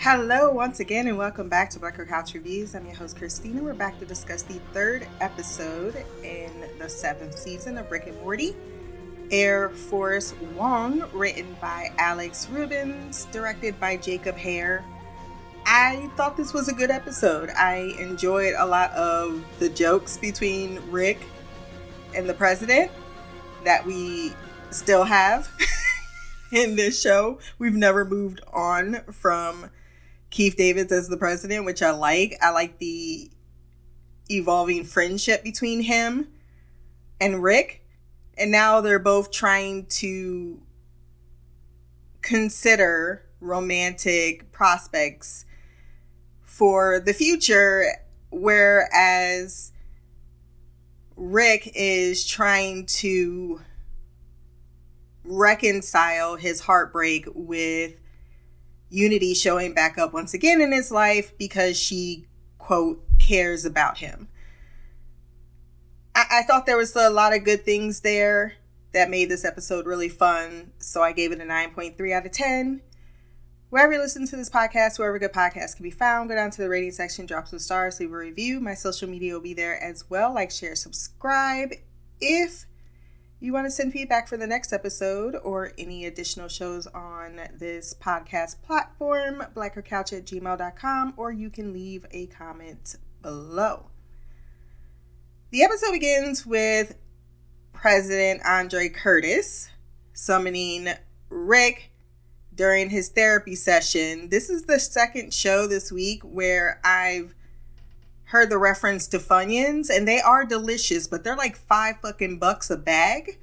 Hello, once again, and welcome back to Black Girl Couch Reviews. I'm your host, Christina. We're back to discuss the third episode in the seventh season of Rick and Morty. Air Force Wong, written by Alex Rubens, directed by Jacob Hair. I thought this was a good episode. I enjoyed a lot of the jokes between Rick and the president that we still have in this show. We've never moved on from Keith Davids as the president, which I like. I like the evolving friendship between him and Rick. And now they're both trying to consider romantic prospects for the future, whereas Rick is trying to reconcile his heartbreak with Unity showing back up once again in his life because she, quote, cares about him. I, I thought there was a lot of good things there that made this episode really fun. So I gave it a 9.3 out of 10. Wherever you listen to this podcast, wherever good podcasts can be found, go down to the rating section, drop some stars, leave a review. My social media will be there as well. Like, share, subscribe. If you want to send feedback for the next episode or any additional shows on this podcast platform, blackgirlcouch at gmail.com, or you can leave a comment below. The episode begins with President Andre Curtis summoning Rick during his therapy session. This is the second show this week where I've heard the reference to Funyuns, and they are delicious, but they're like five fucking bucks a bag.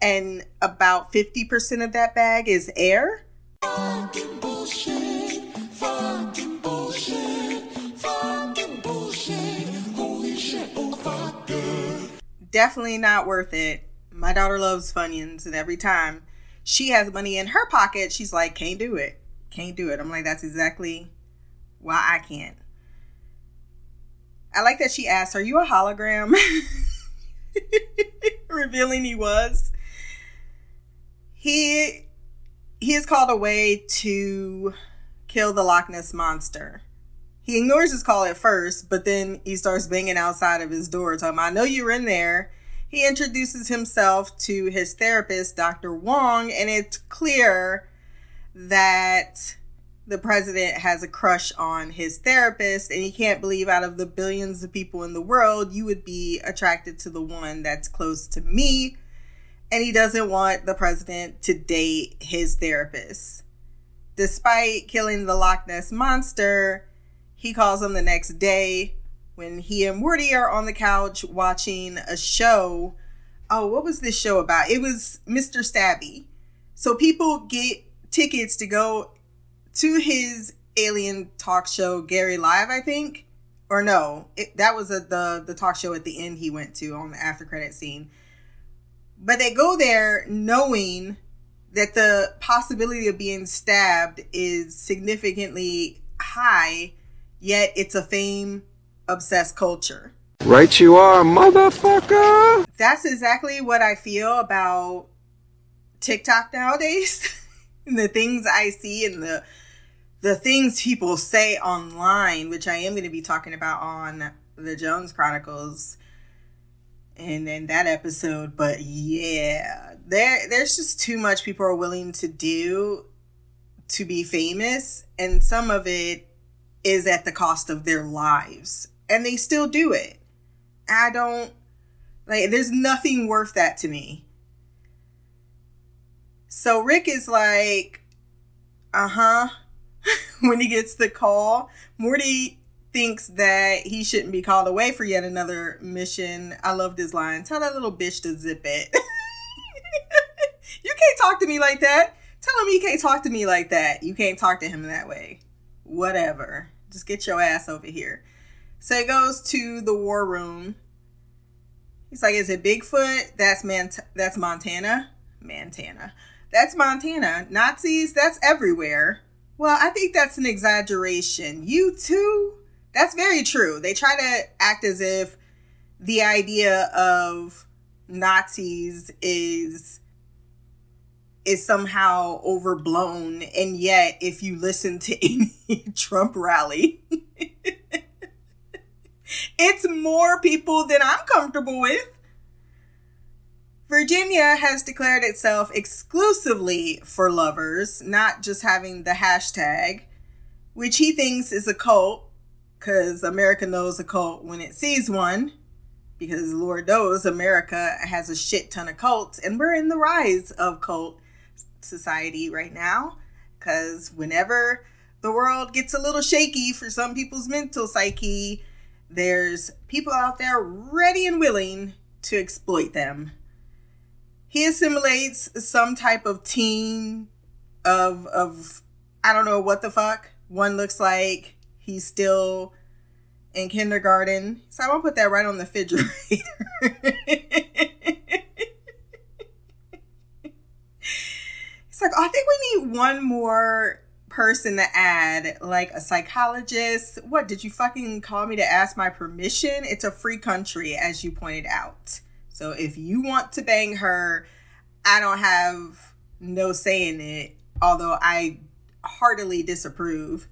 And about 50% of that bag is air. Fucking bullshit, fucking bullshit, fucking bullshit. Holy shit, oh fuck Definitely not worth it. My daughter loves Funyuns, and every time she has money in her pocket, she's like, can't do it. Can't do it. I'm like, that's exactly why I can't. I like that she asked, Are you a hologram? Revealing he was. He he is called away to kill the Loch Ness monster. He ignores his call at first, but then he starts banging outside of his door, talking, I know you're in there. He introduces himself to his therapist, Dr. Wong, and it's clear that the president has a crush on his therapist and he can't believe out of the billions of people in the world you would be attracted to the one that's close to me. And he doesn't want the president to date his therapist. Despite killing the loch ness monster he calls him the next day when he and morty are on the couch watching a show. Oh what was this show about? It was mr stabby. So people get tickets to go to his alien talk show, Gary Live, I think, or no, it, that was a, the the talk show at the end he went to on the after credit scene. But they go there knowing that the possibility of being stabbed is significantly high, yet it's a fame obsessed culture. Right, you are, motherfucker. That's exactly what I feel about TikTok nowadays. the things I see and the the things people say online, which I am going to be talking about on the Jones Chronicles and then that episode. But yeah, there there's just too much people are willing to do to be famous, and some of it is at the cost of their lives, and they still do it. I don't like. There's nothing worth that to me. So Rick is like, uh huh when he gets the call. Morty thinks that he shouldn't be called away for yet another mission. I loved his line. Tell that little bitch to zip it. you can't talk to me like that. Tell him you can't talk to me like that. You can't talk to him that way. Whatever. Just get your ass over here. So he goes to the war room. He's like, "Is it Bigfoot? That's man. That's Montana. Montana. That's Montana. Nazis. That's everywhere." Well, I think that's an exaggeration. You too? That's very true. They try to act as if the idea of Nazis is is somehow overblown. And yet, if you listen to any Trump rally, it's more people than I'm comfortable with. Virginia has declared itself exclusively for lovers, not just having the hashtag, which he thinks is a cult, because America knows a cult when it sees one, because Lord knows America has a shit ton of cults, and we're in the rise of cult society right now, because whenever the world gets a little shaky for some people's mental psyche, there's people out there ready and willing to exploit them he assimilates some type of team of of I don't know what the fuck. One looks like he's still in kindergarten. So I'm gonna put that right on the refrigerator. It's like, oh, I think we need one more person to add, like a psychologist. What did you fucking call me to ask my permission? It's a free country, as you pointed out. So if you want to bang her, I don't have no say in it, although I heartily disapprove.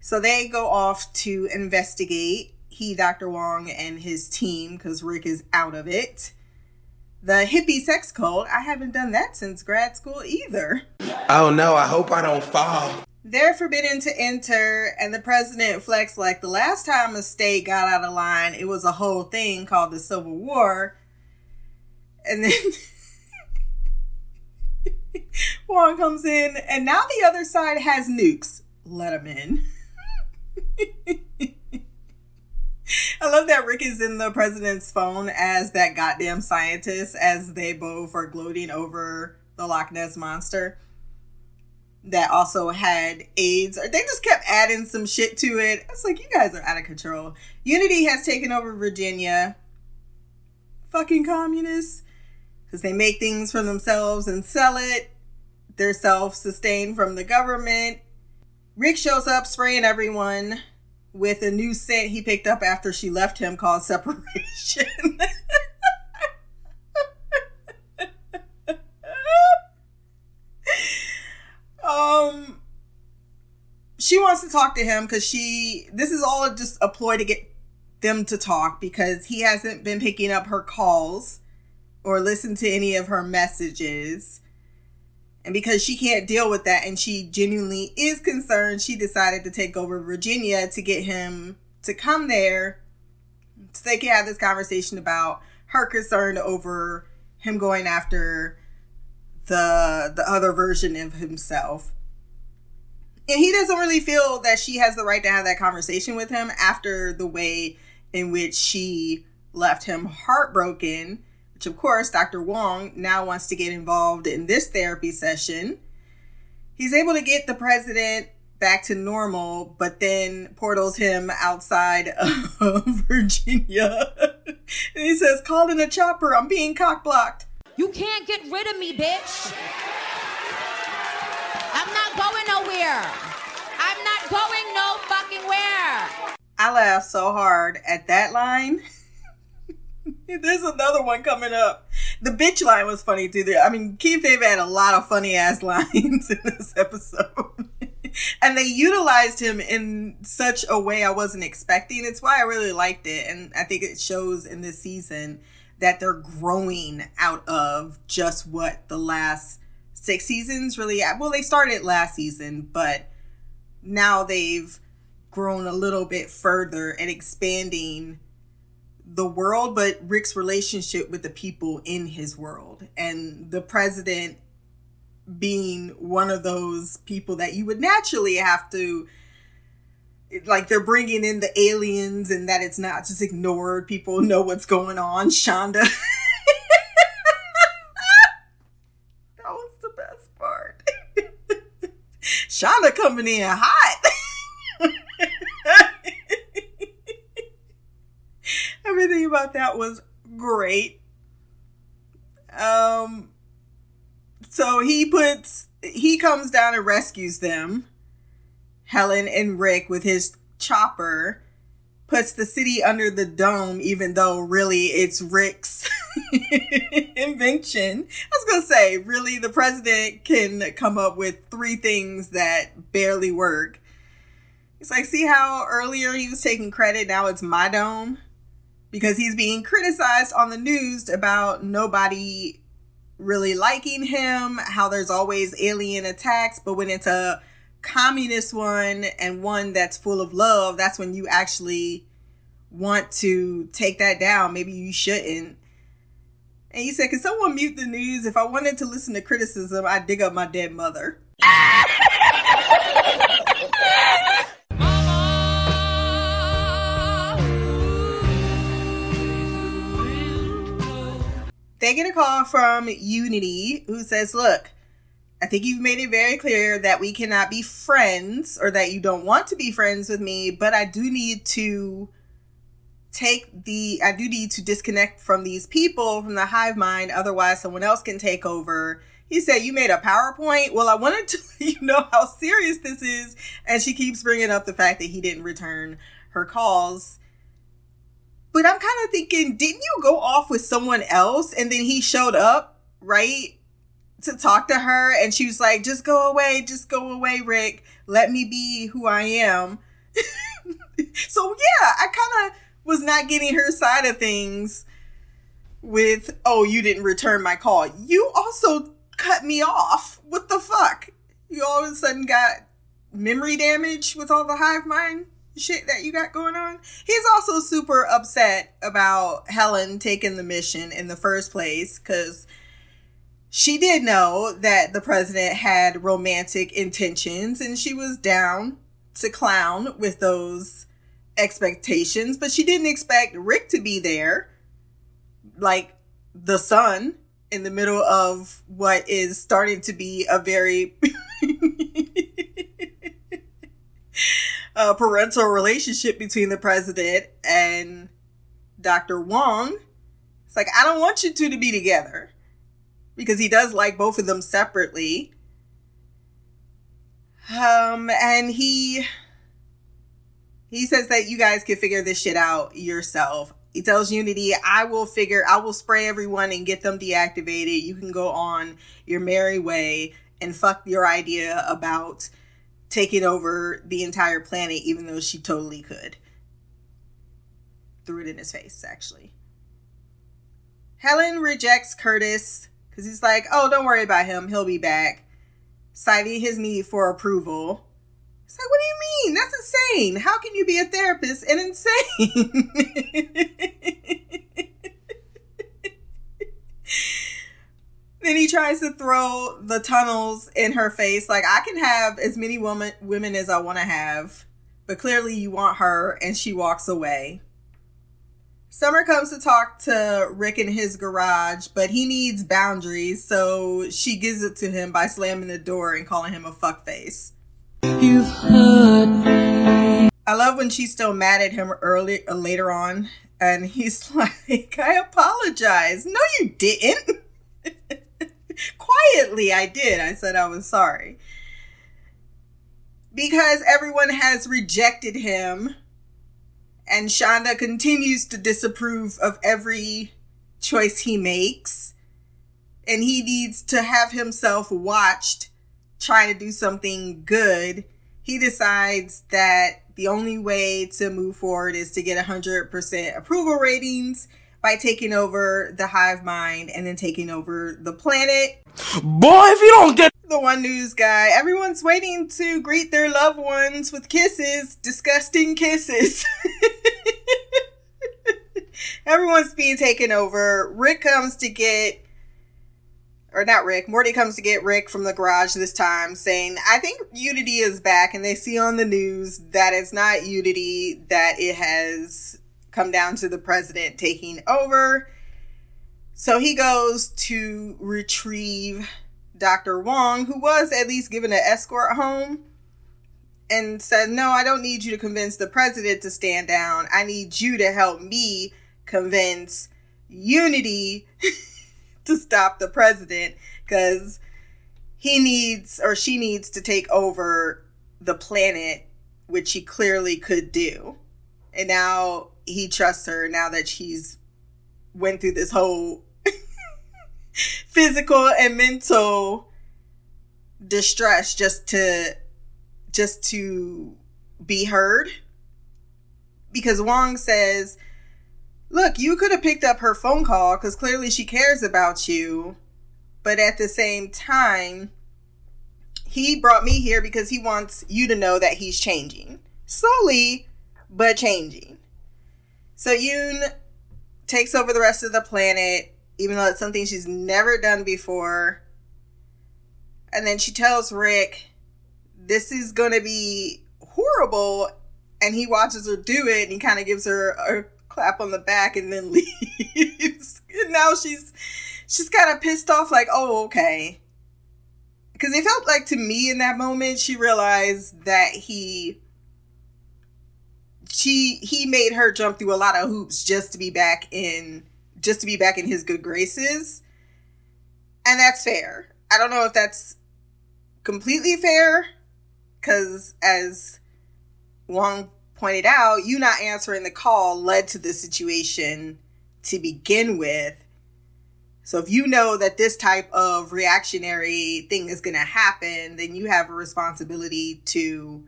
So they go off to investigate. He, Dr. Wong, and his team, because Rick is out of it. The hippie sex cult, I haven't done that since grad school either. Oh no, I hope I don't fall. They're forbidden to enter, and the president flexed like the last time a state got out of line, it was a whole thing called the Civil War. And then Wong comes in, and now the other side has nukes. Let him in. I love that Rick is in the president's phone as that goddamn scientist as they both are gloating over the Loch Ness monster that also had AIDS. Or they just kept adding some shit to it. It's like you guys are out of control. Unity has taken over Virginia. Fucking communists. Because they make things for themselves and sell it. They're self sustained from the government. Rick shows up spraying everyone with a new scent he picked up after she left him called separation. she wants to talk to him because she this is all just a ploy to get them to talk because he hasn't been picking up her calls or listen to any of her messages. And because she can't deal with that and she genuinely is concerned she decided to take over virginia to get him to come there so they can have this conversation about her concern over him going after the the other version of himself and he doesn't really feel that she has the right to have that conversation with him after the way in which she left him heartbroken which of course dr wong now wants to get involved in this therapy session. He's able to get the president back to normal but then portals him outside of virginia. And he says call in a chopper. I'm being cock blocked You can't get rid of me, bitch. I'm not going nowhere. I'm not going no fucking where. I laughed so hard at that line. There's another one coming up. The bitch line was funny too. I mean, Keith David had a lot of funny ass lines in this episode. and they utilized him in such a way I wasn't expecting. It's why I really liked it. And I think it shows in this season that they're growing out of just what the last six seasons really. Well they started last season but now they've grown a little bit further and expanding the world but rick's relationship with the people in his world. And the president being one of those people that you would naturally have to like they're bringing in the aliens and that it's not just ignored. People know what's going on. Shonda that was the best part shonda coming in hot. Everything about that was great. Um so he puts he comes down and rescues them. Helen and rick with his chopper puts the city under the dome even though really it's rick's invention. I was gonna say, really, the president can come up with three things that barely work. It's like, see how earlier he was taking credit, now it's my dome? Because he's being criticized on the news about nobody really liking him, how there's always alien attacks, but when it's a communist one and one that's full of love, that's when you actually want to take that down. Maybe you shouldn't. And he said, Can someone mute the news? If I wanted to listen to criticism, I'd dig up my dead mother. they get a call from Unity who says, Look, I think you've made it very clear that we cannot be friends or that you don't want to be friends with me, but I do need to take the I do need to disconnect from these people from the hive mind otherwise someone else can take over. He said you made a PowerPoint. Well, I wanted to you know how serious this is and she keeps bringing up the fact that he didn't return her calls. But I'm kind of thinking, didn't you go off with someone else and then he showed up, right? To talk to her and she was like, just go away, just go away, Rick. Let me be who I am. so yeah, I kind of was not getting her side of things with, oh, you didn't return my call. You also cut me off. What the fuck? You all of a sudden got memory damage with all the hive mind shit that you got going on. He's also super upset about Helen taking the mission in the first place because she did know that the president had romantic intentions and she was down to clown with those expectations, but she didn't expect Rick to be there, like the son, in the middle of what is starting to be a very a parental relationship between the president and Dr. Wong. It's like, I don't want you two to be together because he does like both of them separately. Um, and he he says that you guys can figure this shit out yourself. He tells Unity, I will figure, I will spray everyone and get them deactivated. You can go on your merry way and fuck your idea about taking over the entire planet, even though she totally could. Threw it in his face, actually. Helen rejects Curtis because he's like, oh, don't worry about him. He'll be back. Citing his need for approval. It's like, what do you mean? That's insane. How can you be a therapist and insane? then he tries to throw the tunnels in her face. Like, I can have as many woman, women as I want to have, but clearly you want her, and she walks away. Summer comes to talk to Rick in his garage, but he needs boundaries, so she gives it to him by slamming the door and calling him a fuckface. You've hurt me. I love when she's still mad at him early uh, later on, and he's like, "I apologize." No, you didn't. Quietly, I did. I said I was sorry because everyone has rejected him, and Shonda continues to disapprove of every choice he makes, and he needs to have himself watched trying to do something good, he decides that the only way to move forward is to get 100% approval ratings by taking over the hive mind and then taking over the planet. Boy, if you don't get the one news guy, everyone's waiting to greet their loved ones with kisses, disgusting kisses. Everyone's being taken over. Rick comes to get or not Rick, Morty comes to get Rick from the garage this time, saying, I think Unity is back, and they see on the news that it's not Unity, that it has come down to the president taking over. So he goes to retrieve Dr. Wong, who was at least given an escort home, and said, No, I don't need you to convince the president to stand down. I need you to help me convince Unity. To stop the president because he needs or she needs to take over the planet, which he clearly could do. And now he trusts her now that she's went through this whole physical and mental distress just to just to be heard because Wong says look you could have picked up her phone call cuz clearly she cares about you. But at the same time he brought me here because he wants you to know that he's changing. Slowly but changing. So Yoon takes over the rest of the planet even though it's something she's never done before. And then she tells Rick, this is going to be horrible. And he watches her do it and he kind of gives her a clap on the back and then leaves. and now she's she's kind of pissed off like, "Oh, okay." Cuz it felt like to me in that moment she realized that he she he made her jump through a lot of hoops just to be back in just to be back in his good graces. And that's fair. I don't know if that's completely fair because as Wong pointed out, you not answering the call led to the situation to begin with. So if you know that this type of reactionary thing is going to happen, then you have a responsibility to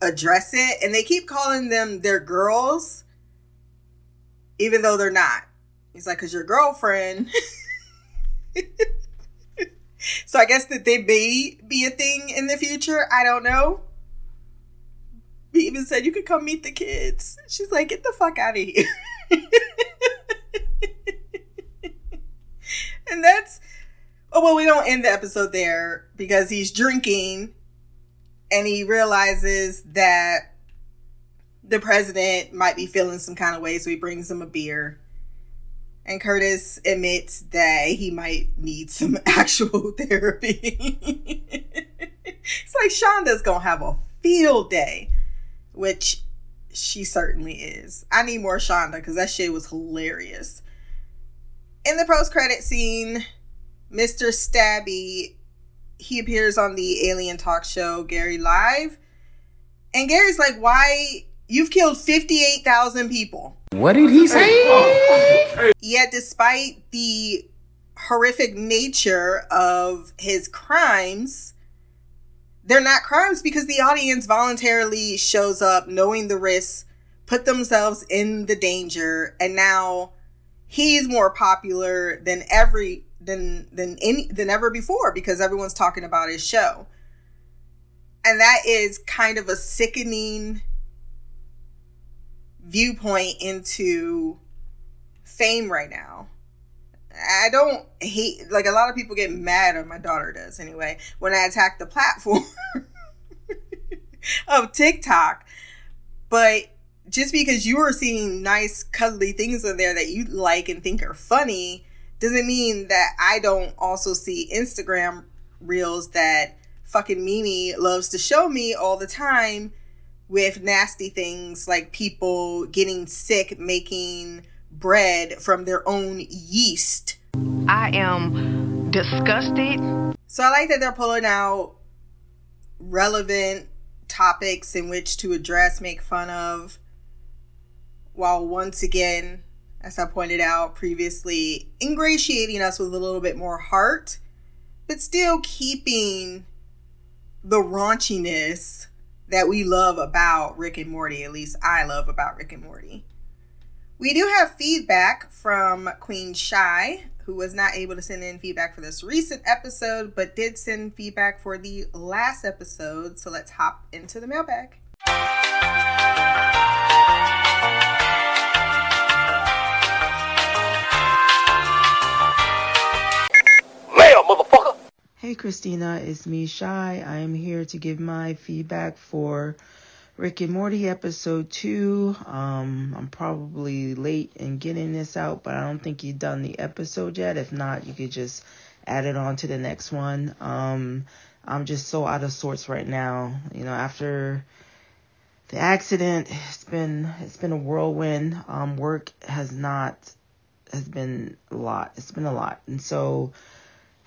address it. And they keep calling them their girls, even though they're not. He's like, because your girlfriend So I guess that they may be a thing in the future. I don't know. He even said you could come meet the kids. She's like, get the fuck out of here. and that's oh well, we don't end the episode there because he's drinking and he realizes that the president might be feeling some kind of way, so he brings him a beer and Curtis admits that he might need some actual therapy. it's like Shonda's gonna have a field day, which she certainly is. I need more Shonda because that shit was hilarious. In the post credit scene, Mr. Stabby he appears on the alien talk show Gary Live, and Gary's like, "Why you've killed fifty eight thousand people?" What did he say? Yet, despite the horrific nature of his crimes, they're not crimes because the audience voluntarily shows up knowing the risks, put themselves in the danger, and now he's more popular than every than than any than ever before because everyone's talking about his show. And that is kind of a sickening viewpoint into fame right now. I don't hate like a lot of people get mad or my daughter does anyway when I attack the platform of TikTok. But just because you are seeing nice cuddly things in there that you like and think are funny doesn't mean that I don't also see Instagram reels that fucking Mimi loves to show me all the time with nasty things like people getting sick making bread from their own yeast. I am disgusted. So I like that they're pulling out relevant topics in which to address, make fun of, while once again, as I pointed out previously, ingratiating us with a little bit more heart, but still keeping the raunchiness that we love about Rick and Morty, at least I love about Rick and Morty. We do have feedback from Queen Shy, who was not able to send in feedback for this recent episode, but did send feedback for the last episode. So let's hop into the mailbag. Mail, motherfucker! Hey Christina, it's me Shy. I am here to give my feedback for Rick and Morty episode 2. Um, I'm probably late in getting this out, but I don't think you've done the episode yet. If not, you could just add it on to the next one. Um, I'm just so out of sorts right now. You know, after the accident, it's been it's been a whirlwind. Um, work has not has been a lot. It's been a lot. And so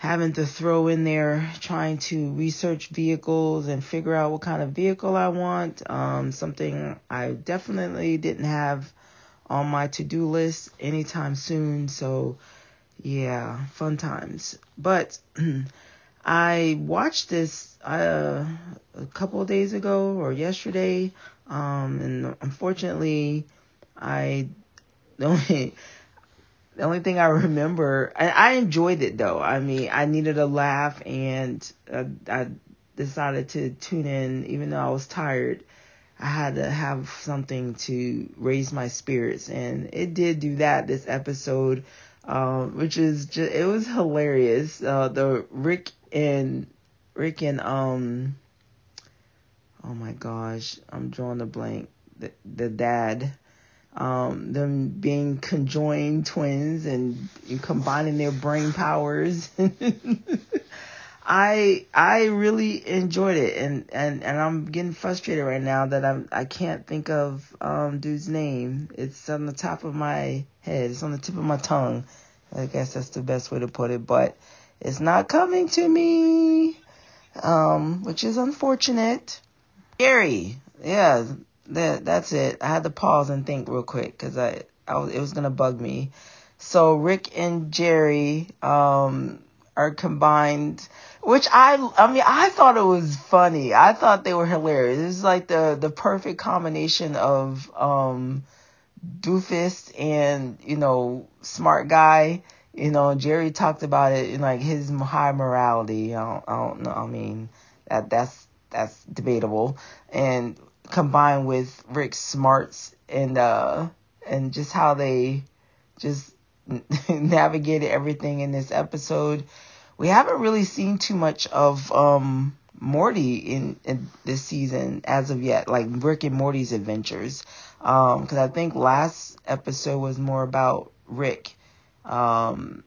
having to throw in there trying to research vehicles and figure out what kind of vehicle I want. Um, something I definitely didn't have on my to-do list anytime soon. So yeah, fun times. But I watched this uh, a couple days ago or yesterday, um, and unfortunately, I only the only thing I remember, I, I enjoyed it though. I mean, I needed a laugh, and uh, I decided to tune in, even though I was tired. I had to have something to raise my spirits, and it did do that this episode, um, which is just it was hilarious. Uh, the Rick and Rick and um, oh my gosh, I'm drawing a blank. The the dad, um, them being conjoined twins and, combining their brain powers. I I really enjoyed it and, and, and I'm getting frustrated right now that I'm I can't think of um dude's name. It's on the top of my head. It's on the tip of my tongue. I guess that's the best way to put it, but it's not coming to me. Um, which is unfortunate. Gary, yeah, that that's it. I had to pause and think real quick because I, I was, it was gonna bug me. So Rick and Jerry um are combined which I I mean I thought it was funny. I thought they were hilarious. It's like the the perfect combination of um doofus and you know smart guy. You know Jerry talked about it in like his high morality. I don't, I don't know. I mean that that's that's debatable. And combined with Rick's smarts and uh and just how they just navigated everything in this episode we haven't really seen too much of um, Morty in, in, this season as of yet, like Rick and Morty's adventures. Because um, I think last episode was more about Rick. Um,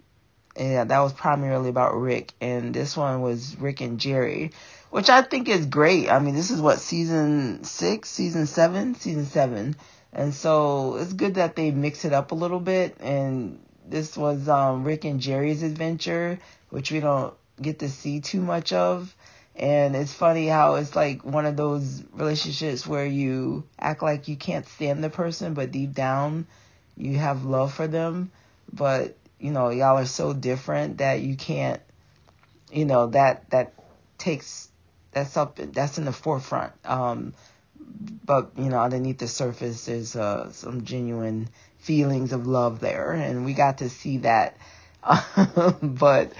and that was primarily about Rick, and this one was Rick and Jerry, which I think is great. I mean, this is what season six, season seven, season seven, and so it's good that they mix it up a little bit. And this was um, Rick and Jerry's adventure, which we don't get to see too much of. And it's funny how it's like one of those relationships where you act like you can't stand the person, but deep down you have love for them. But, you know, y'all are so different that you can't, you know, that, that takes, that's up, that's in the forefront. Um, but, you know, underneath the surface, there's uh, some genuine feelings of love there. And we got to see that. but,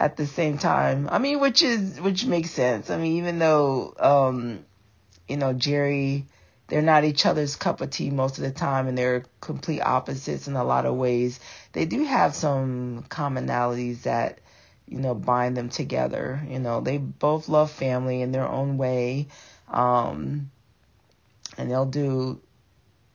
at the same time. I mean, which is which makes sense. I mean, even though um, you know Jerry, they're not each other's cup of tea most of the time, and they're complete opposites in a lot of ways. They do have some commonalities that you know bind them together. You know, they both love family in their own way, um, and they'll do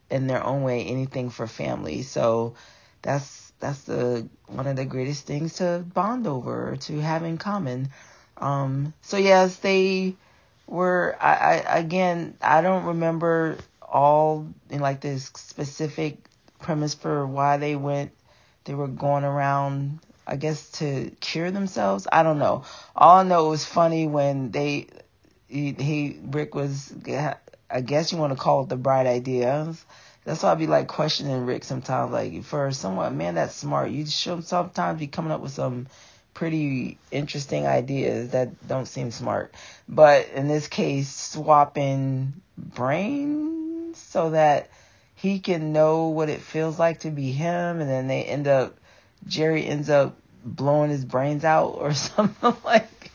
in their own way anything for family. So that's that's the one of the greatest things to bond over to have in common. Um, so yes, they were. I, I again, I don't remember all in like this specific premise for why they went. They were going around, I guess, to cure themselves. I don't know. All I know it was funny when they he, he Rick was. I guess you want to call it the bright idea that's why I'd be like questioning Rick sometimes. Like for someone, man, that's smart. You should sometimes be coming up with some pretty interesting ideas that don't seem smart. But in this case, swapping brains so that he can know what it feels like to be him, and then they end up, Jerry ends up blowing his brains out or something like.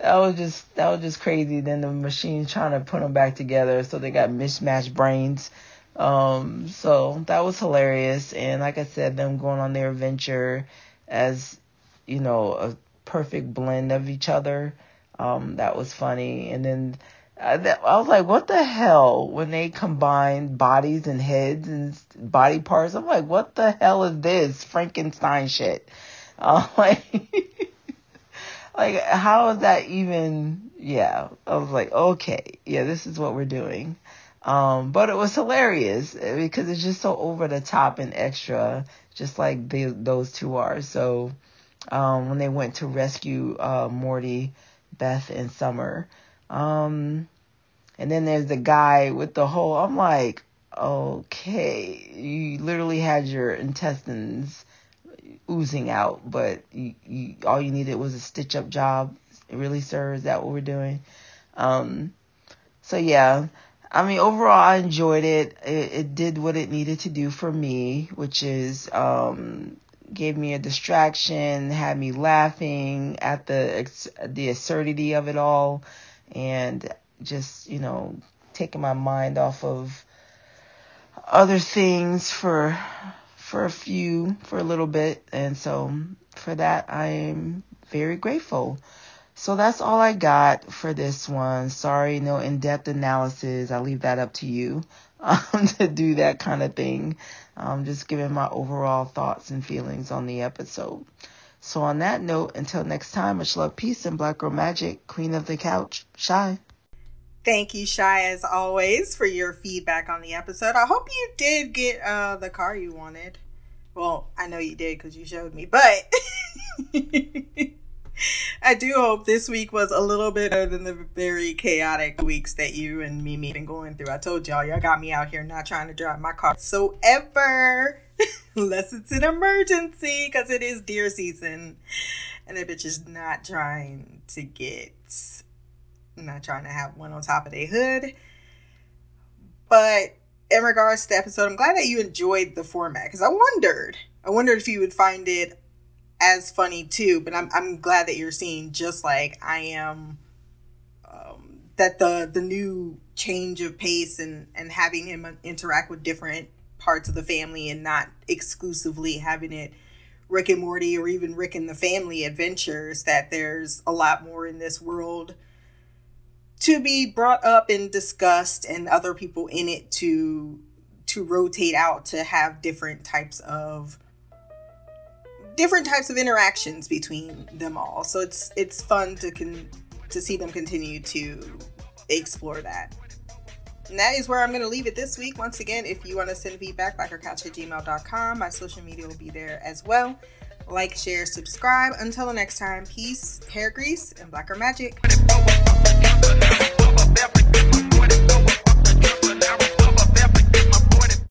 That was just that was just crazy. Then the machine trying to put them back together, so they got mismatched brains. Um, so that was hilarious. And like I said, them going on their adventure as, you know, a perfect blend of each other. Um, that was funny. And then I, uh, I was like, what the hell when they combine bodies and heads and body parts? I'm like, what the hell is this Frankenstein shit? Uh, like, like how is that even? Yeah, I was like, okay, yeah, this is what we're doing. Um, but it was hilarious eh, because it's just so over the top and extra, just like they, those two are. So, um, when they went to rescue, uh, Morty, Beth, and Summer. Um, and then there's the guy with the whole, I'm like, okay, you literally had your intestines oozing out, but you, you, all you needed was a stitch up job. Really, sir, is that what we're doing? Um, so yeah, I mean, overall, I enjoyed it. it. It did what it needed to do for me, which is um, gave me a distraction, had me laughing at the the absurdity of it all, and just you know taking my mind off of other things for for a few for a little bit, and so for that I am very grateful. So that's all I got for this one. Sorry, no in-depth analysis. I leave that up to you um, to do that kind of thing. I'm just giving my overall thoughts and feelings on the episode. So on that note, until next time, much love, peace, and Black Girl Magic, Queen of the Couch, Shy. Thank you, Shy, as always, for your feedback on the episode. I hope you did get uh, the car you wanted. Well, I know you did because you showed me, but I do hope this week was a little bit better than the very chaotic weeks that you and Mimi been going through. I told y'all, y'all got me out here not trying to drive my car so ever, unless it's an emergency, because it is deer season, and that bitch is not trying to get, not trying to have one on top of their hood. But in regards to the episode, I'm glad that you enjoyed the format because I wondered, I wondered if you would find it as funny too. But I'm I'm glad that you're seeing just like I am. Um, that the the new change of pace and and having him interact with different parts of the family and not exclusively having it Rick and Morty or even Rick and the Family adventures. That there's a lot more in this world to be brought up and discussed, and other people in it to to rotate out to have different types of different types of interactions between them all. So it's it's fun to con- to see them continue to explore that. And that is where I'm going to leave it this week. Once again, if you want to send feedback, blackgirlcouch at gmail.com. My social media will be there as well. Like, share, subscribe. Until the next time, peace, hair grease, and black girl magic.